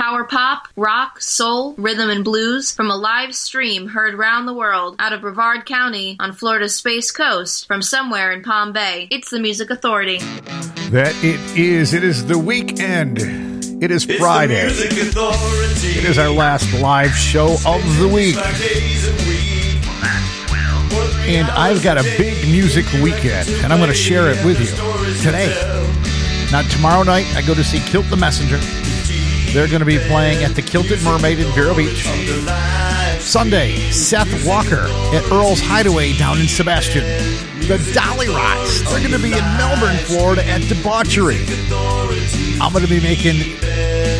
Power pop, rock, soul, rhythm, and blues from a live stream heard round the world out of Brevard County on Florida's Space Coast from somewhere in Palm Bay. It's the Music Authority. That it is. It is the weekend. It is Friday. It is our last live show of the week. And I've got a big music weekend, and I'm going to share it with you today. Now, tomorrow night, I go to see Kilt the Messenger. They're going to be playing at the Kilted Mermaid in Vero Beach. Sunday, Seth Walker at Earl's Hideaway down in Sebastian. The Dollyrots, they're going to be in Melbourne, Florida at Debauchery. I'm going to be making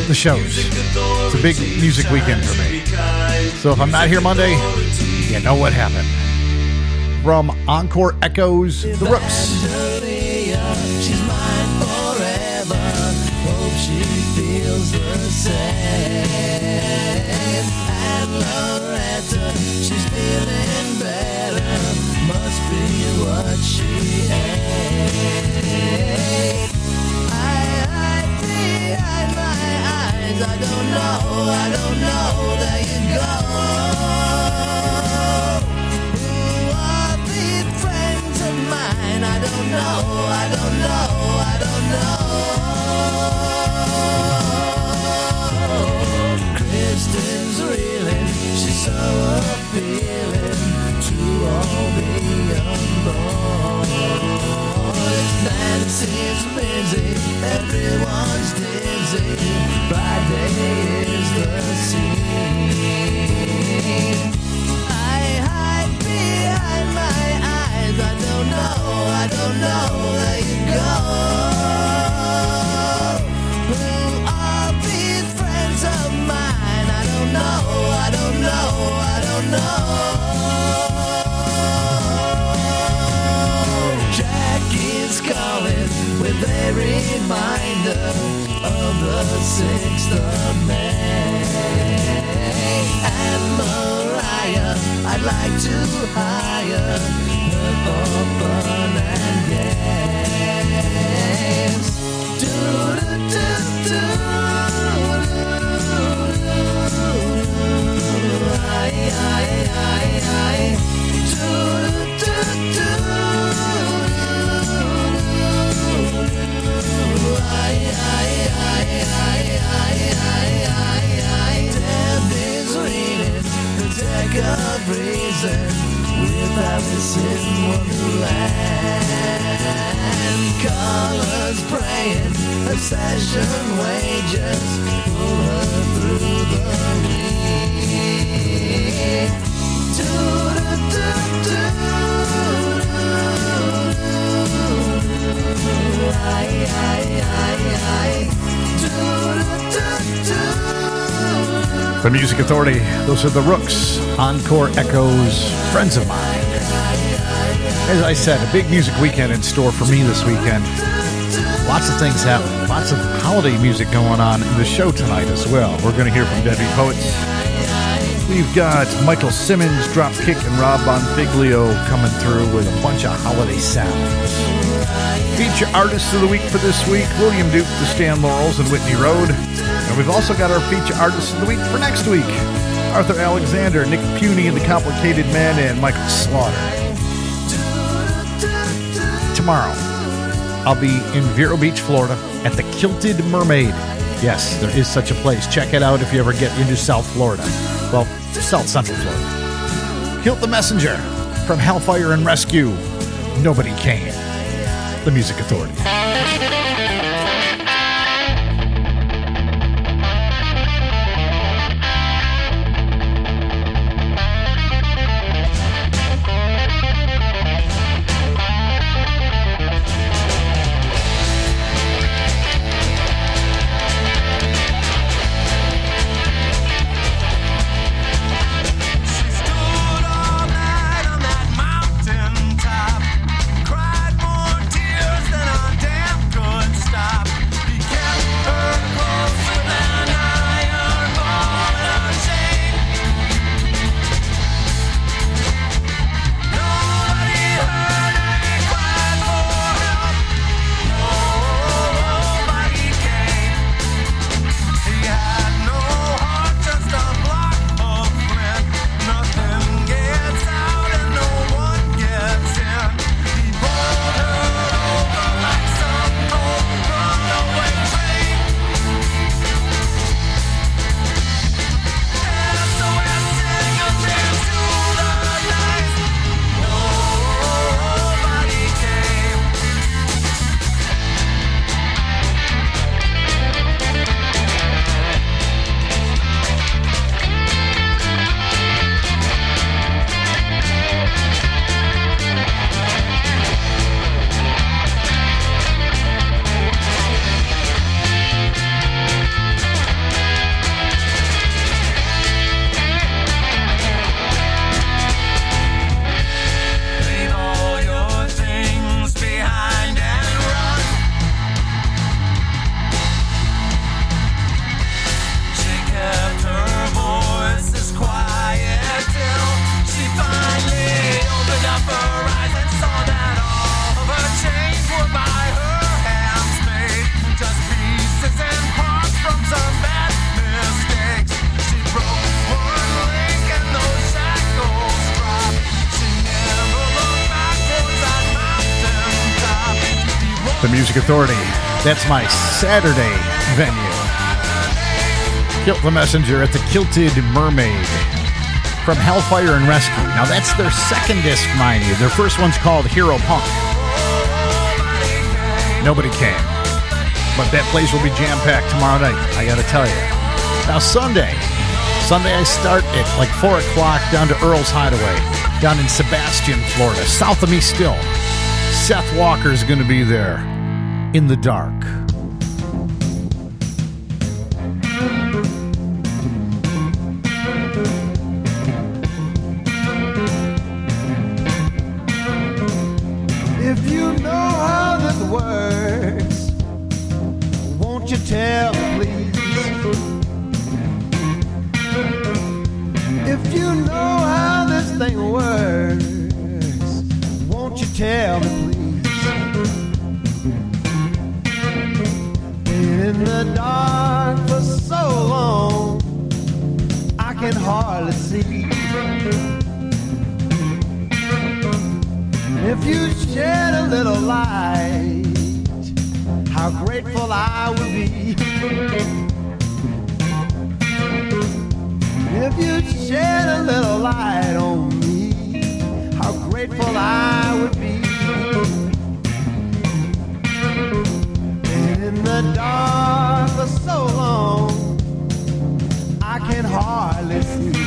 the shows. It's a big music weekend for me. So if I'm not here Monday, you know what happened. From Encore Echoes, The Rooks. I feel my eyes, I don't know, I don't know. there you go. Who are these friends of mine? I don't know, I don't know, I don't know. Kristen's reeling, she's so appealing to all the unborn. Nancy's busy, everyone's dizzy. Friday is the scene. I hide behind my I'd like to hire her for fun and do, deck of reason with Alice in Wonderland. Colors praying, obsession wages pull her through the week. Do, do, do, do, do, I, I, I, I. The Music Authority, those are the Rooks, Encore Echoes, friends of mine. As I said, a big music weekend in store for me this weekend. Lots of things happening, lots of holiday music going on in the show tonight as well. We're going to hear from Deadbeat Poets. We've got Michael Simmons, Dropkick, and Rob Bonfiglio coming through with a bunch of holiday sounds. Feature artists of the week for this week William Duke, The Stan Laurels, and Whitney Road. And we've also got our feature artists of the week for next week Arthur Alexander, Nick Piunti, and The Complicated Man, and Michael Slaughter. Tomorrow, I'll be in Vero Beach, Florida at the Kilted Mermaid. Yes, there is such a place. Check it out if you ever get into South Florida. Well, South Central Florida. Kilt the Messenger from Hellfire and Rescue. Nobody came. The Music Authority. Music Authority. That's my Saturday venue. Kilt the Messenger at the Kilted Mermaid from Hellfire and Rescue. Now, that's their second disc, mind you. Their first one's called Hero Punk. Nobody came. But that place will be jam packed tomorrow night, I gotta tell you. Now, Sunday. Sunday, I start at like 4 o'clock down to Earl's Hideaway, down in Sebastian, Florida, south of me still. Seth Walker's gonna be there in the dark. Hardly. If you shed a little light, how grateful I would be. If you shed a little light on me, how grateful I would be. Been in the dark for so long, can hardly see.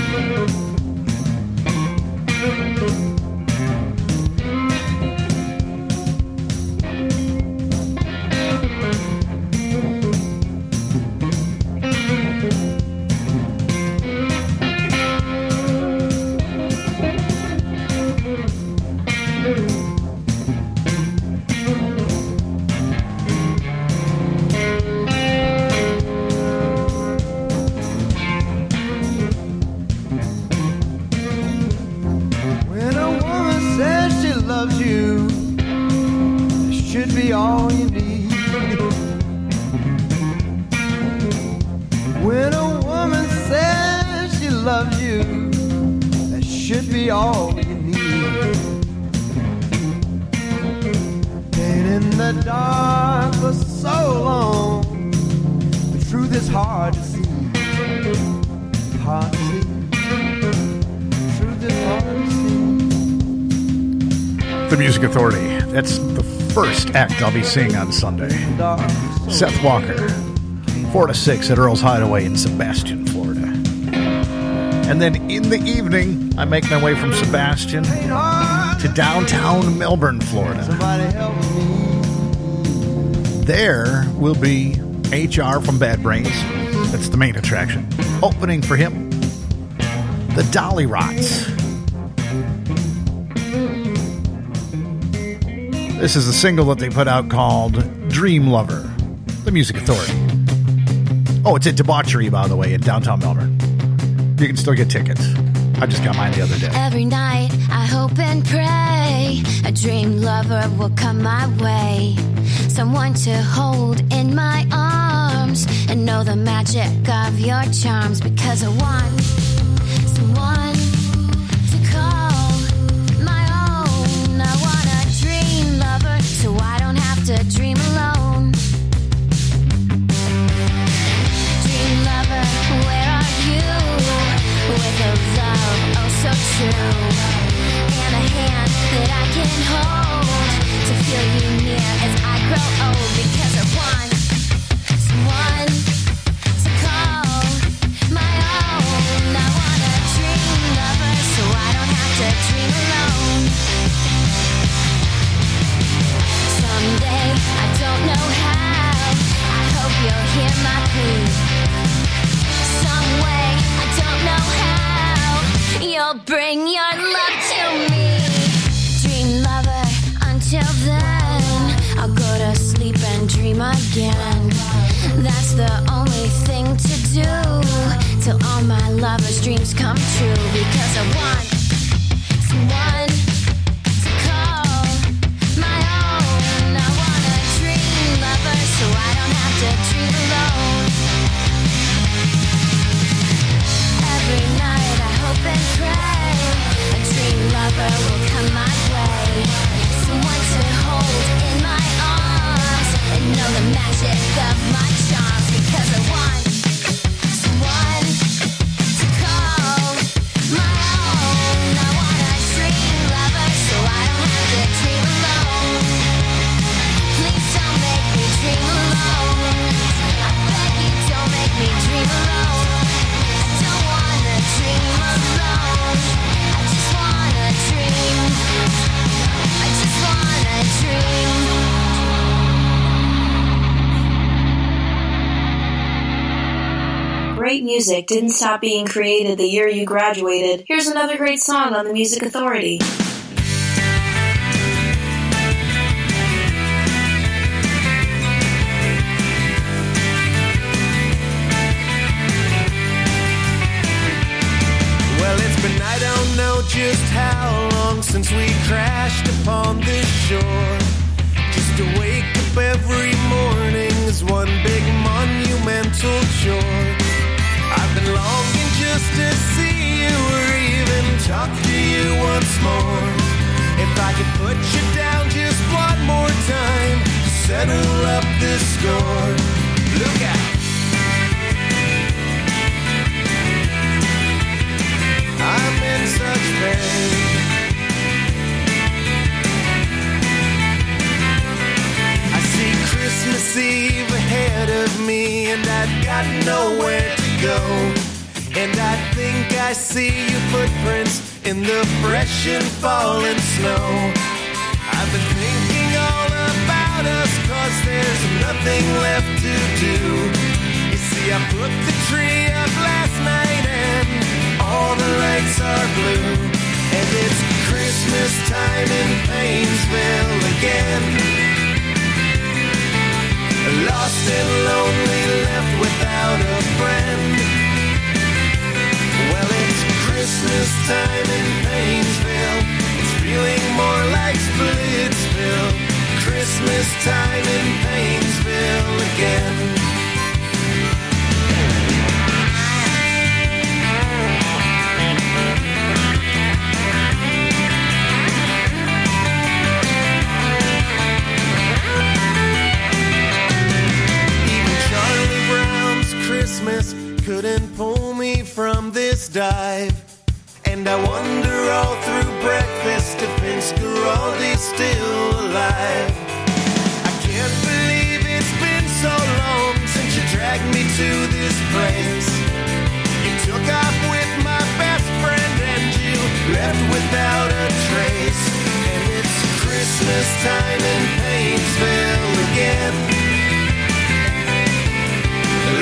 Be all you need. Been in the dark for so long, the truth is hard to see. Hard to see. Truth is hard to see. The Music Authority. That's the first act I'll be seeing on Sunday. Seth Walker, 4 to 6 at Earl's Hideaway in Sebastian. And then in the evening, I make my way from Sebastian to downtown Melbourne, Florida. Somebody help me. There will be HR from Bad Brains. That's the main attraction. Opening for him, the Dollyrots. This is a single that they put out called Dream Lover, the Music Authority. Oh, it's at Debauchery, by the way, in downtown Melbourne. You can still get tickets. I just got mine the other day. Every night I hope and pray a dream lover will come my way. Someone to hold in my arms and know the magic of your charms because I want true, and a hand that I can hold to feel you near dreams come true. Music didn't stop being created the year you graduated, here's another great song on the Music Authority. Well, it's been I don't know just how long since we crashed upon this shore. Just to wake up every morning is one big monumental chore. Been longing just to see you or even talk to you once more. If I could put you down just one more time to settle up this score. Look out. I'm in such pain. I see Christmas Eve ahead of me, and I've got nowhere to go. And I think I see your footprints in the fresh and falling snow. I've been thinking all about us, cause there's nothing left to do. You see, I put the tree up last night and all the lights are blue. And it's Christmas time in Painesville again. Lost and lonely, left without a friend. Well, it's Christmas time in Painesville. It's feeling more like Splitsville. Christmas time in Painesville again. Christmas couldn't pull me from this dive. And I wonder all through breakfast if Inscaraldi's still alive. I can't believe it's been so long since you dragged me to this place. You took off with my best friend and you left without a trace. And it's Christmas time in Painesville again.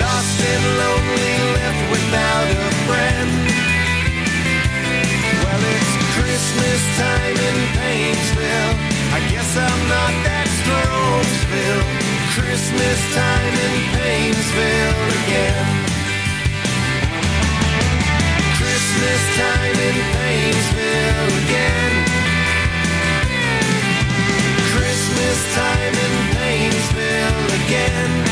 Lost and lonely, left without a friend. Well, it's Christmas time in Painesville. I guess I'm not that Strongsville. Christmas time in Painesville again. Christmas time in Painesville again. Christmas time in Painesville again.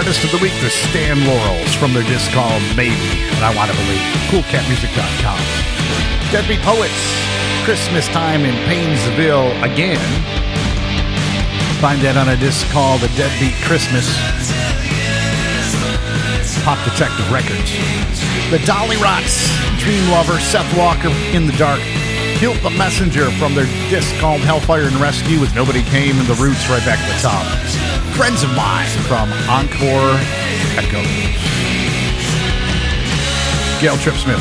Artist of the week, the Stan Laurels, from their disc called Maybe, and I Want to Believe. CoolCatMusic.com. Deadbeat Poets, Christmas Time in Painesville again. Find that on a disc called The Deadbeat Christmas. Pop Detective Records. The Dollyrots, Dream Lover, Seth Walker, In the Dark. Kilt the Messenger from their disc called Hellfire and Rescue with Nobody Came and the Rooks right back at the top. Friends of Mine from Encore Echoes. Gail Tripp Smith.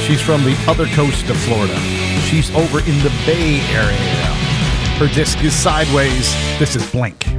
She's from the other coast of Florida. She's over in the Bay Area. Her disc is Sideways. This is Blink.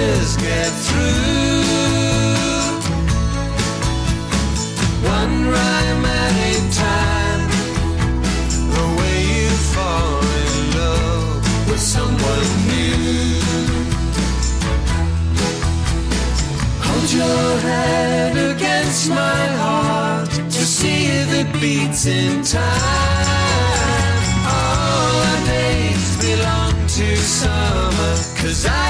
Just get through. One rhyme at a time. The way you fall in love with someone new. Hold your head against my heart to see if it beats in time. All our days belong to summer, cause I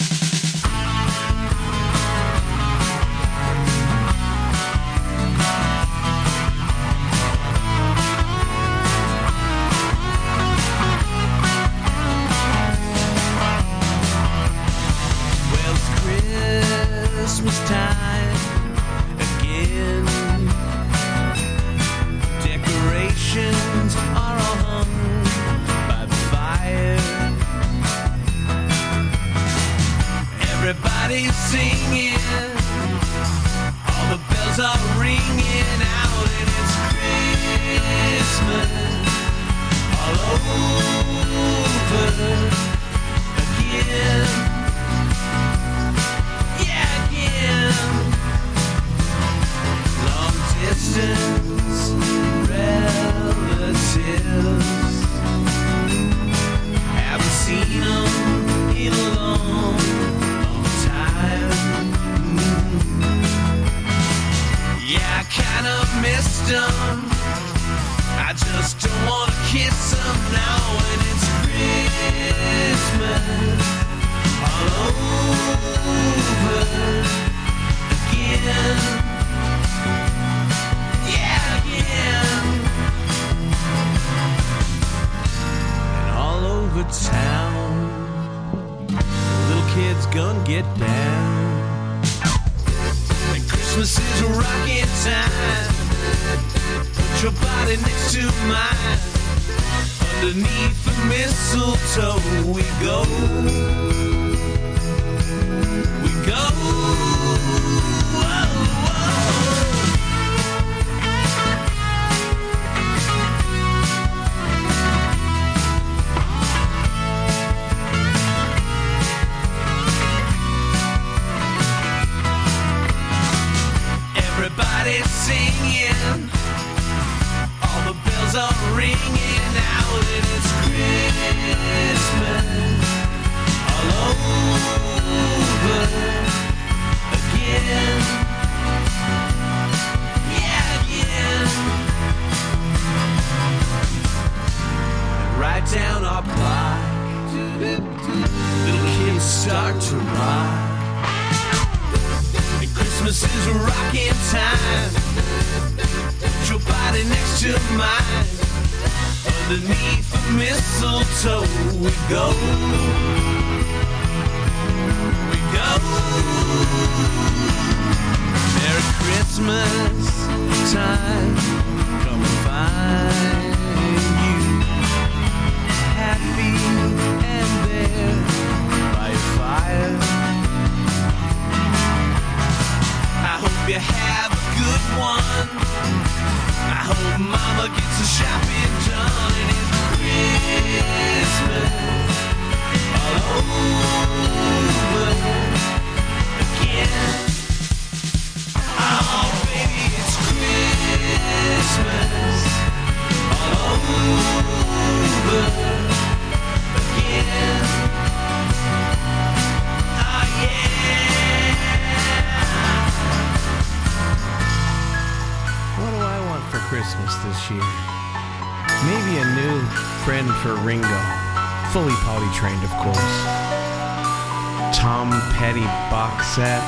Get down. And Christmas is a rocking time. Put your body next to mine. Underneath the mistletoe we go. We go. Whoa, whoa. Singing. All the bells are ringing out, and it's Christmas all over again. Yeah, again. Right down our block, little kids start to rock. And Christmas is a rocking time. Body next to mine. Underneath the mistletoe we go. We go. Merry Christmas time. Come find you. Happy and there by your fire. I hope you have a good one. Hope mama gets the shopping done and it's Christmas. All over Petty box set.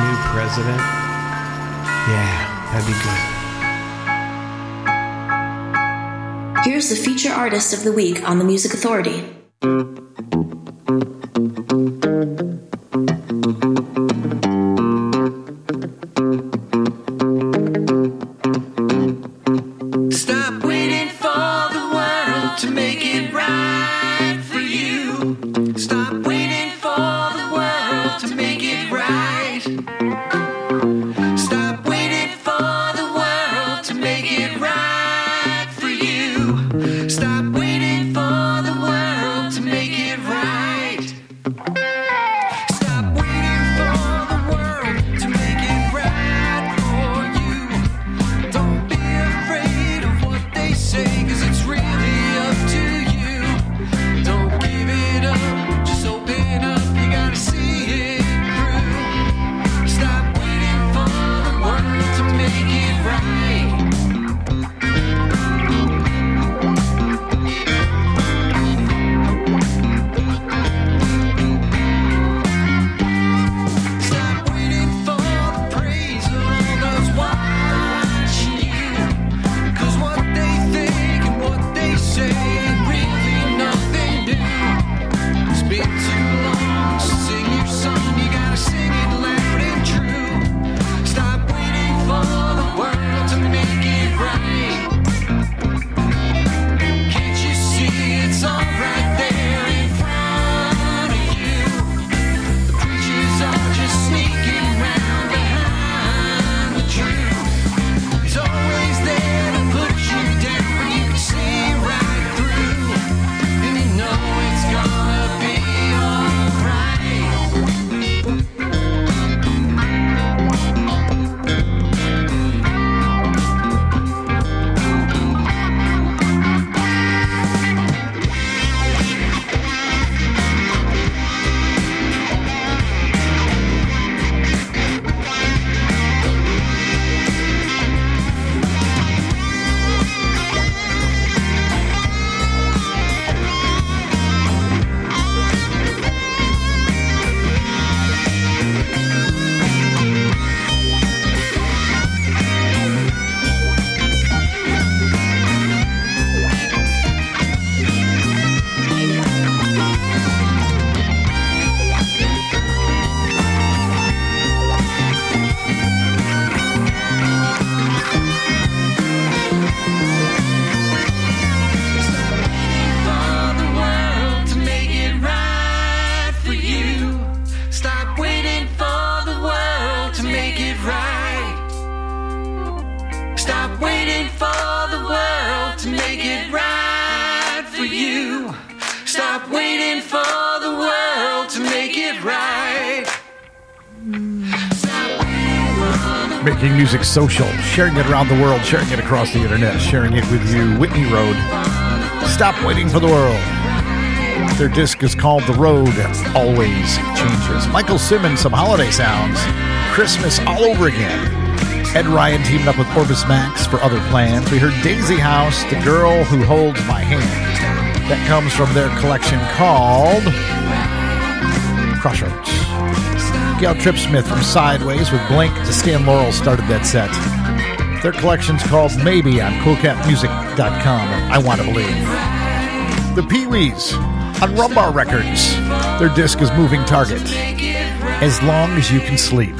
New president. Yeah, that'd be good. Here's the feature artist of the week on the Music Authority. making music social, sharing it around the world, sharing it across the internet, sharing it with you. Whitney Road. Stop waiting for the world. Their disc is called The Road Always Changes. Michael Simmons, some holiday sounds. Christmas all over again. Ed Ryan teamed up with Orbis Max for other plans. We heard Daisy House, The Girl Who Holds My Hand. That comes from their collection called Crossroads. Miguel Trip Smith from Sideways with Blink to Stan Laurel started that set. Their collection's called Maybe on CoolCatMusic.com, I want to believe. The Pee Wees on Rumbar Records. Their disc is Moving Target. As long as you can sleep.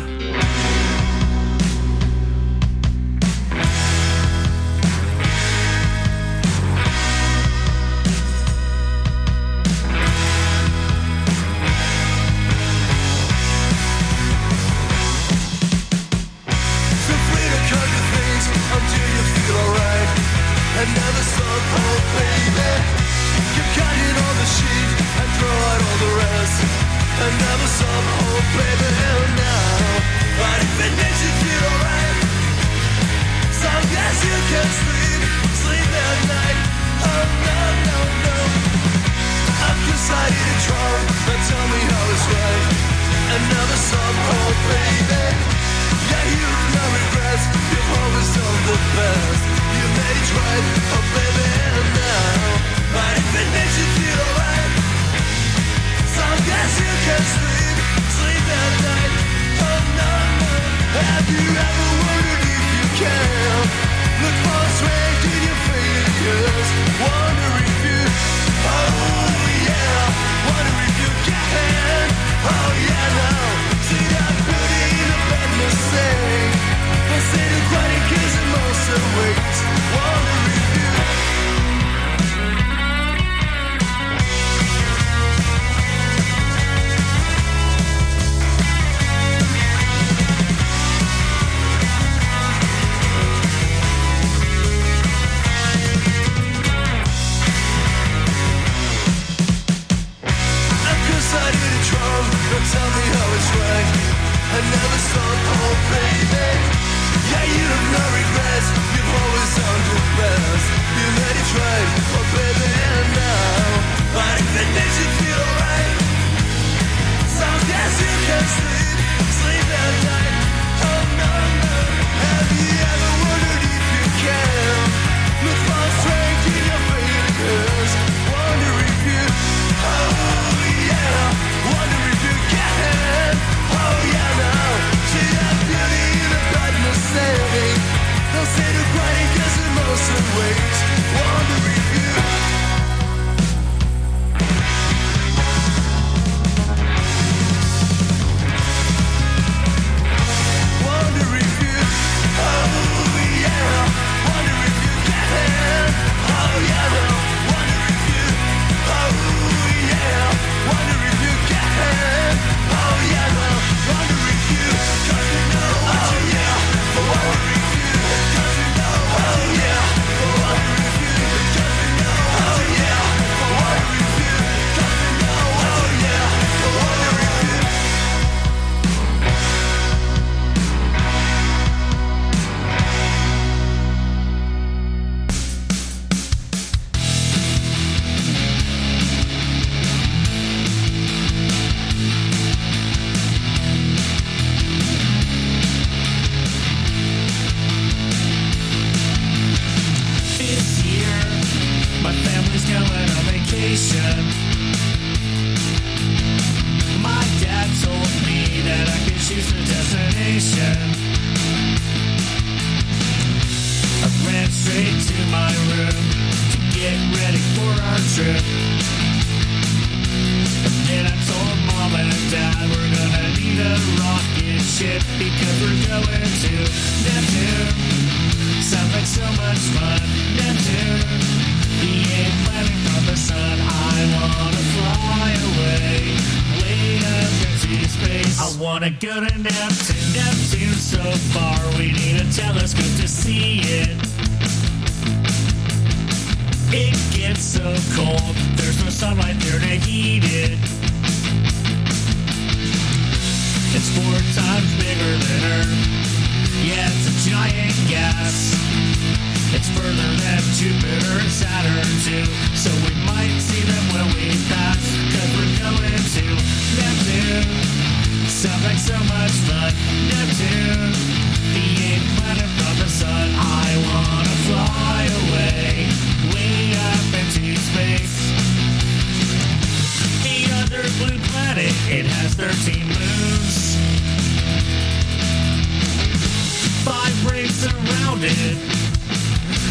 It,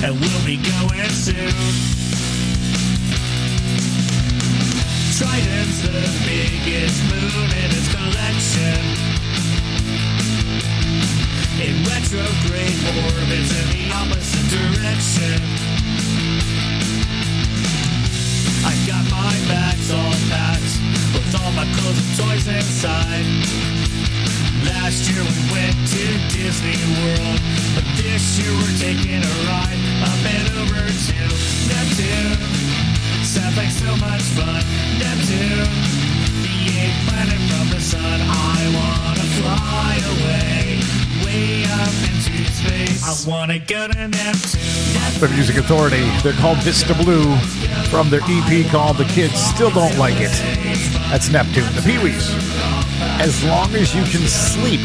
and we'll be going soon. Triton's the biggest moon in its collection. In retrograde orbits in the opposite direction. I got my bags all packed with all my clothes and toys inside. Last year we went to Disney World, but this year we're taking a ride up and over to Neptune. Sounds like so much fun, Neptune. The eighth planet from the sun. I wanna fly away, way up into space. I wanna go to Neptune. The Music Authority. They're called Vista Blue from their EP called The Kids Still Don't Like It. That's Neptune. The Pee Wees. As long as you can sleep.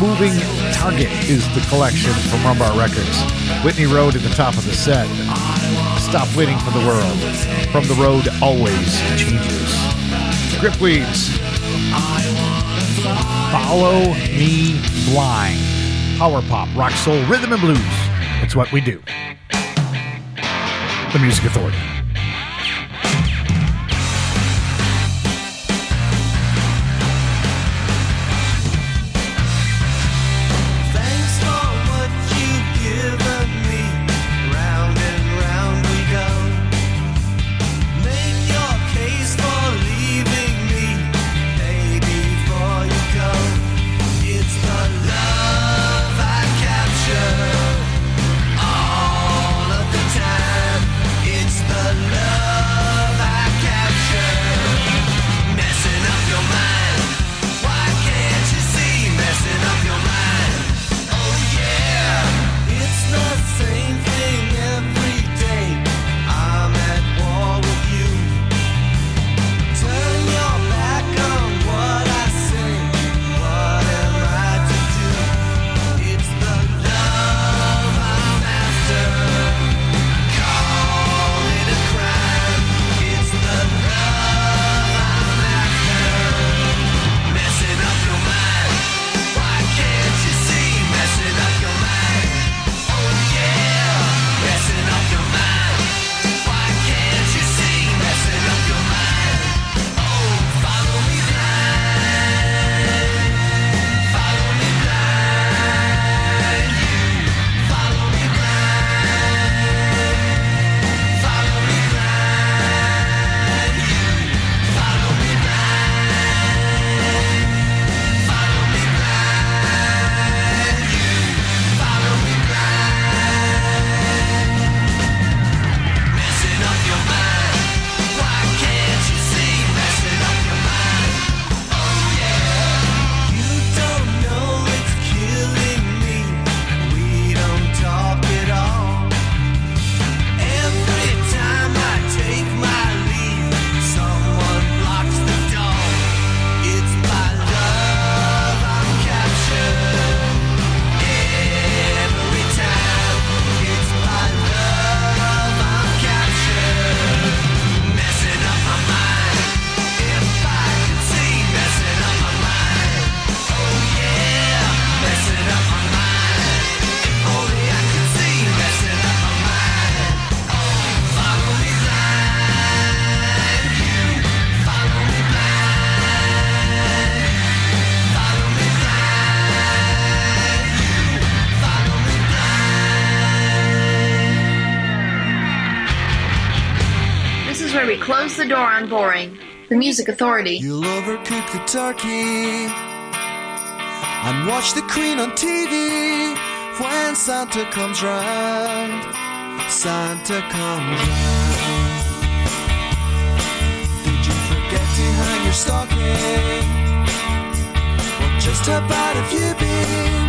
Moving Target is the collection from Rumbar Records. Whitney Road at the top of the set. Stop waiting for the world. From the road always changes. Gripweeds. Follow me blind. Power pop, rock soul, rhythm and blues. It's what we do. The Music Authority. On boring. The Music Authority. You'll overcook the turkey and watch the queen on TV when Santa comes round. Santa comes round. Did you forget to hang your stocking? Well, just how bad have you been?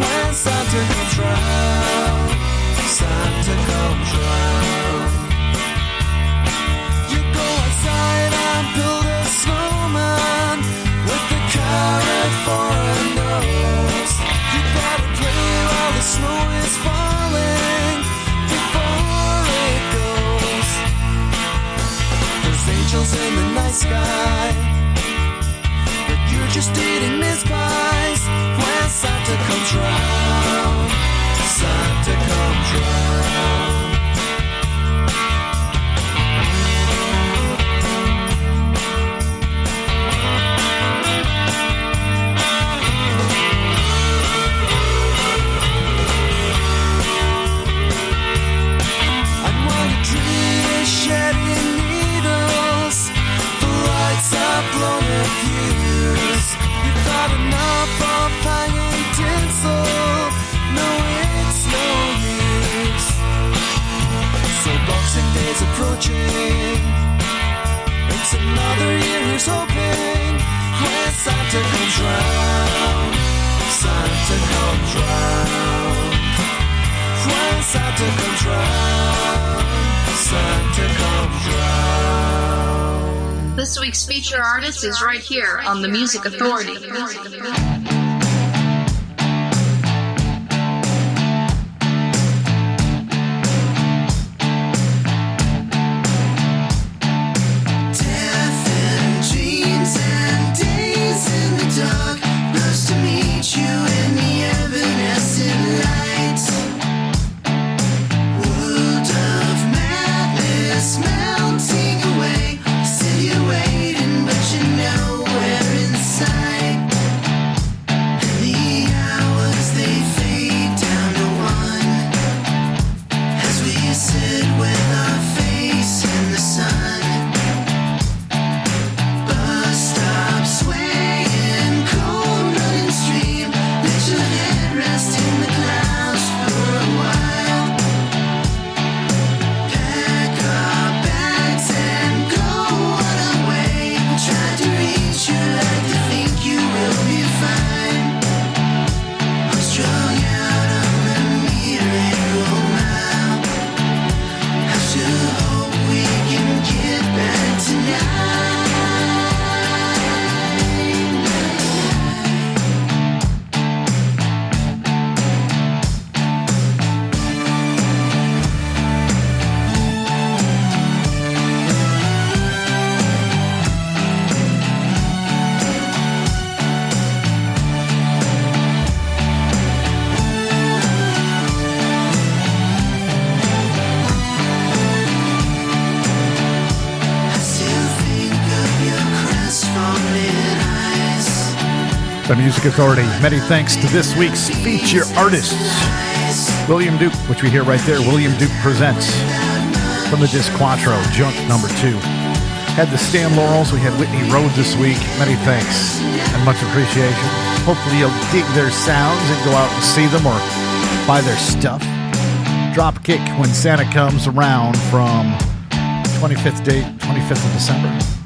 when Santa comes round. Santa comes round. Snowman with the carrot for a nose. You better play while the snow is falling before it goes. Angels in the night sky, but you're just eating mince pies when Santa It's another year here's hoping when Santa comes round. Santa comes round. When Santa comes round, Santa comes round. This week's feature artist is right here on the Music Authority. The Music Authority. Many thanks to this week's feature artists. William Duke, which we hear right there. William Duke presents from the disc Quattro, Junk number two. Had the Stan Laurels. We had Whitney Road this week. Many thanks and much appreciation. Hopefully you'll dig their sounds and go out and see them or buy their stuff. Dropkick when Santa comes around from 25th date, 25th of December.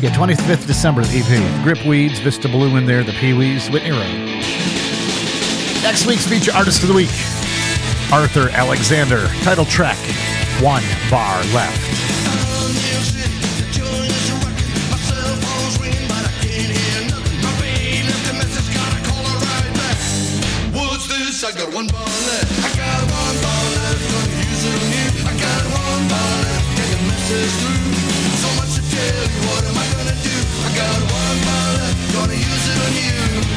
Yeah, 25th December, the EP. Grip Weeds, Vista Blue in there, the Pee Wees, Whitney Road. Next week's feature artist of the week, Arthur Alexander. Title track, One Bar Left. I got one bar left. I got one bar left. Gonna use it on you. I got one bar left. Get the message you.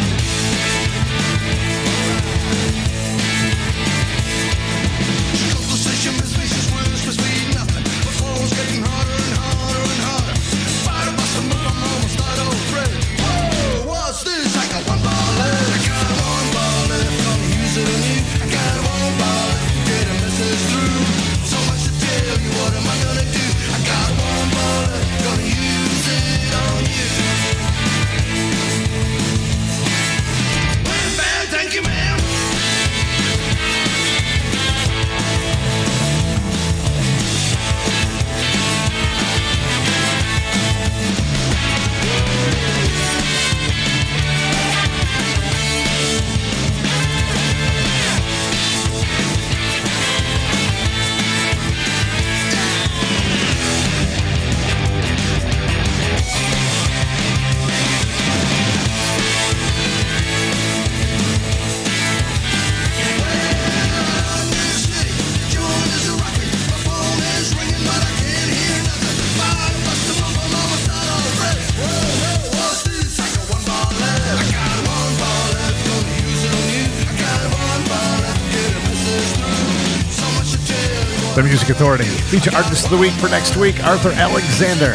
Authority. Feature artist of the week for next week, Arthur Alexander.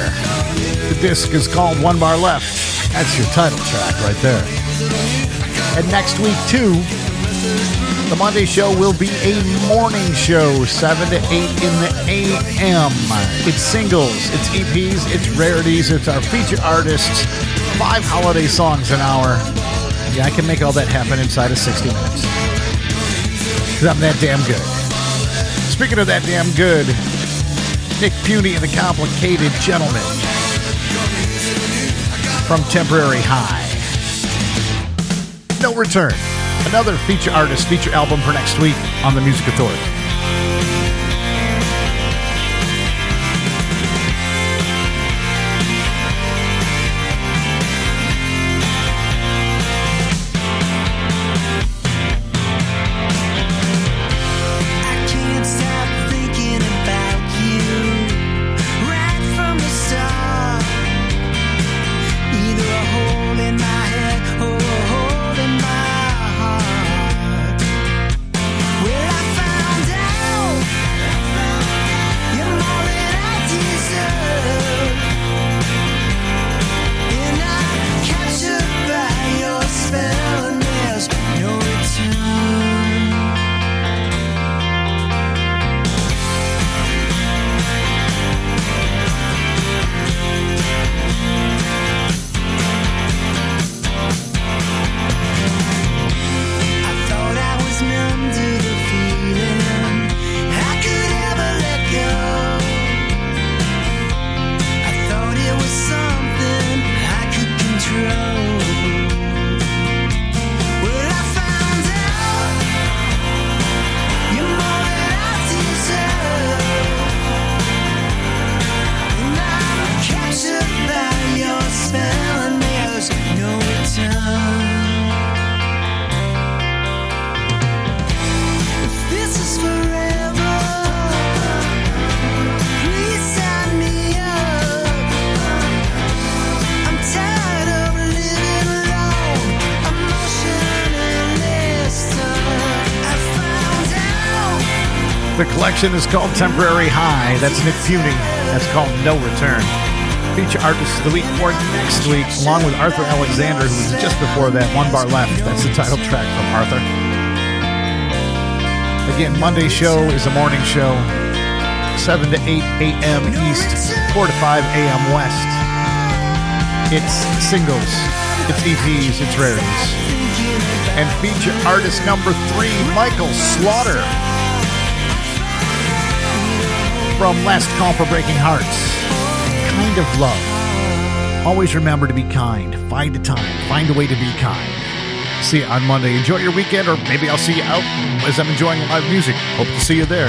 The disc is called One Bar Left. That's your title track right there. And next week, too, the Monday show will be a morning show, 7 to 8 in the a.m. It's singles, it's EPs, it's rarities, it's our feature artists, five holiday songs an hour. Yeah, I can make all that happen inside of 60 minutes. Because I'm that damn good. Speaking of that damn good, Nick Piunti and the Complicated Gentleman from Temporary High. No Return. Another feature artist feature album for next week on the Music Authority. Collection is called Temporary High. That's Nick Piunti. That's called No Return. Feature artist of the week for next week, along with Arthur Alexander, who was just before that, One Bar Left. That's the title track from Arthur. Again, Monday show is a morning show, 7 to 8 a.m. East, 4 to 5 a.m. West. It's singles, it's EPs, it's rarities. And feature artist number three, Michael Slaughter from Last Call for Breaking Hearts. Kind of love. Always remember to be kind. Find a time. Find a way to be kind. See you on Monday. Enjoy your weekend, or maybe I'll see you out as I'm enjoying live music. Hope to see you there.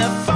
the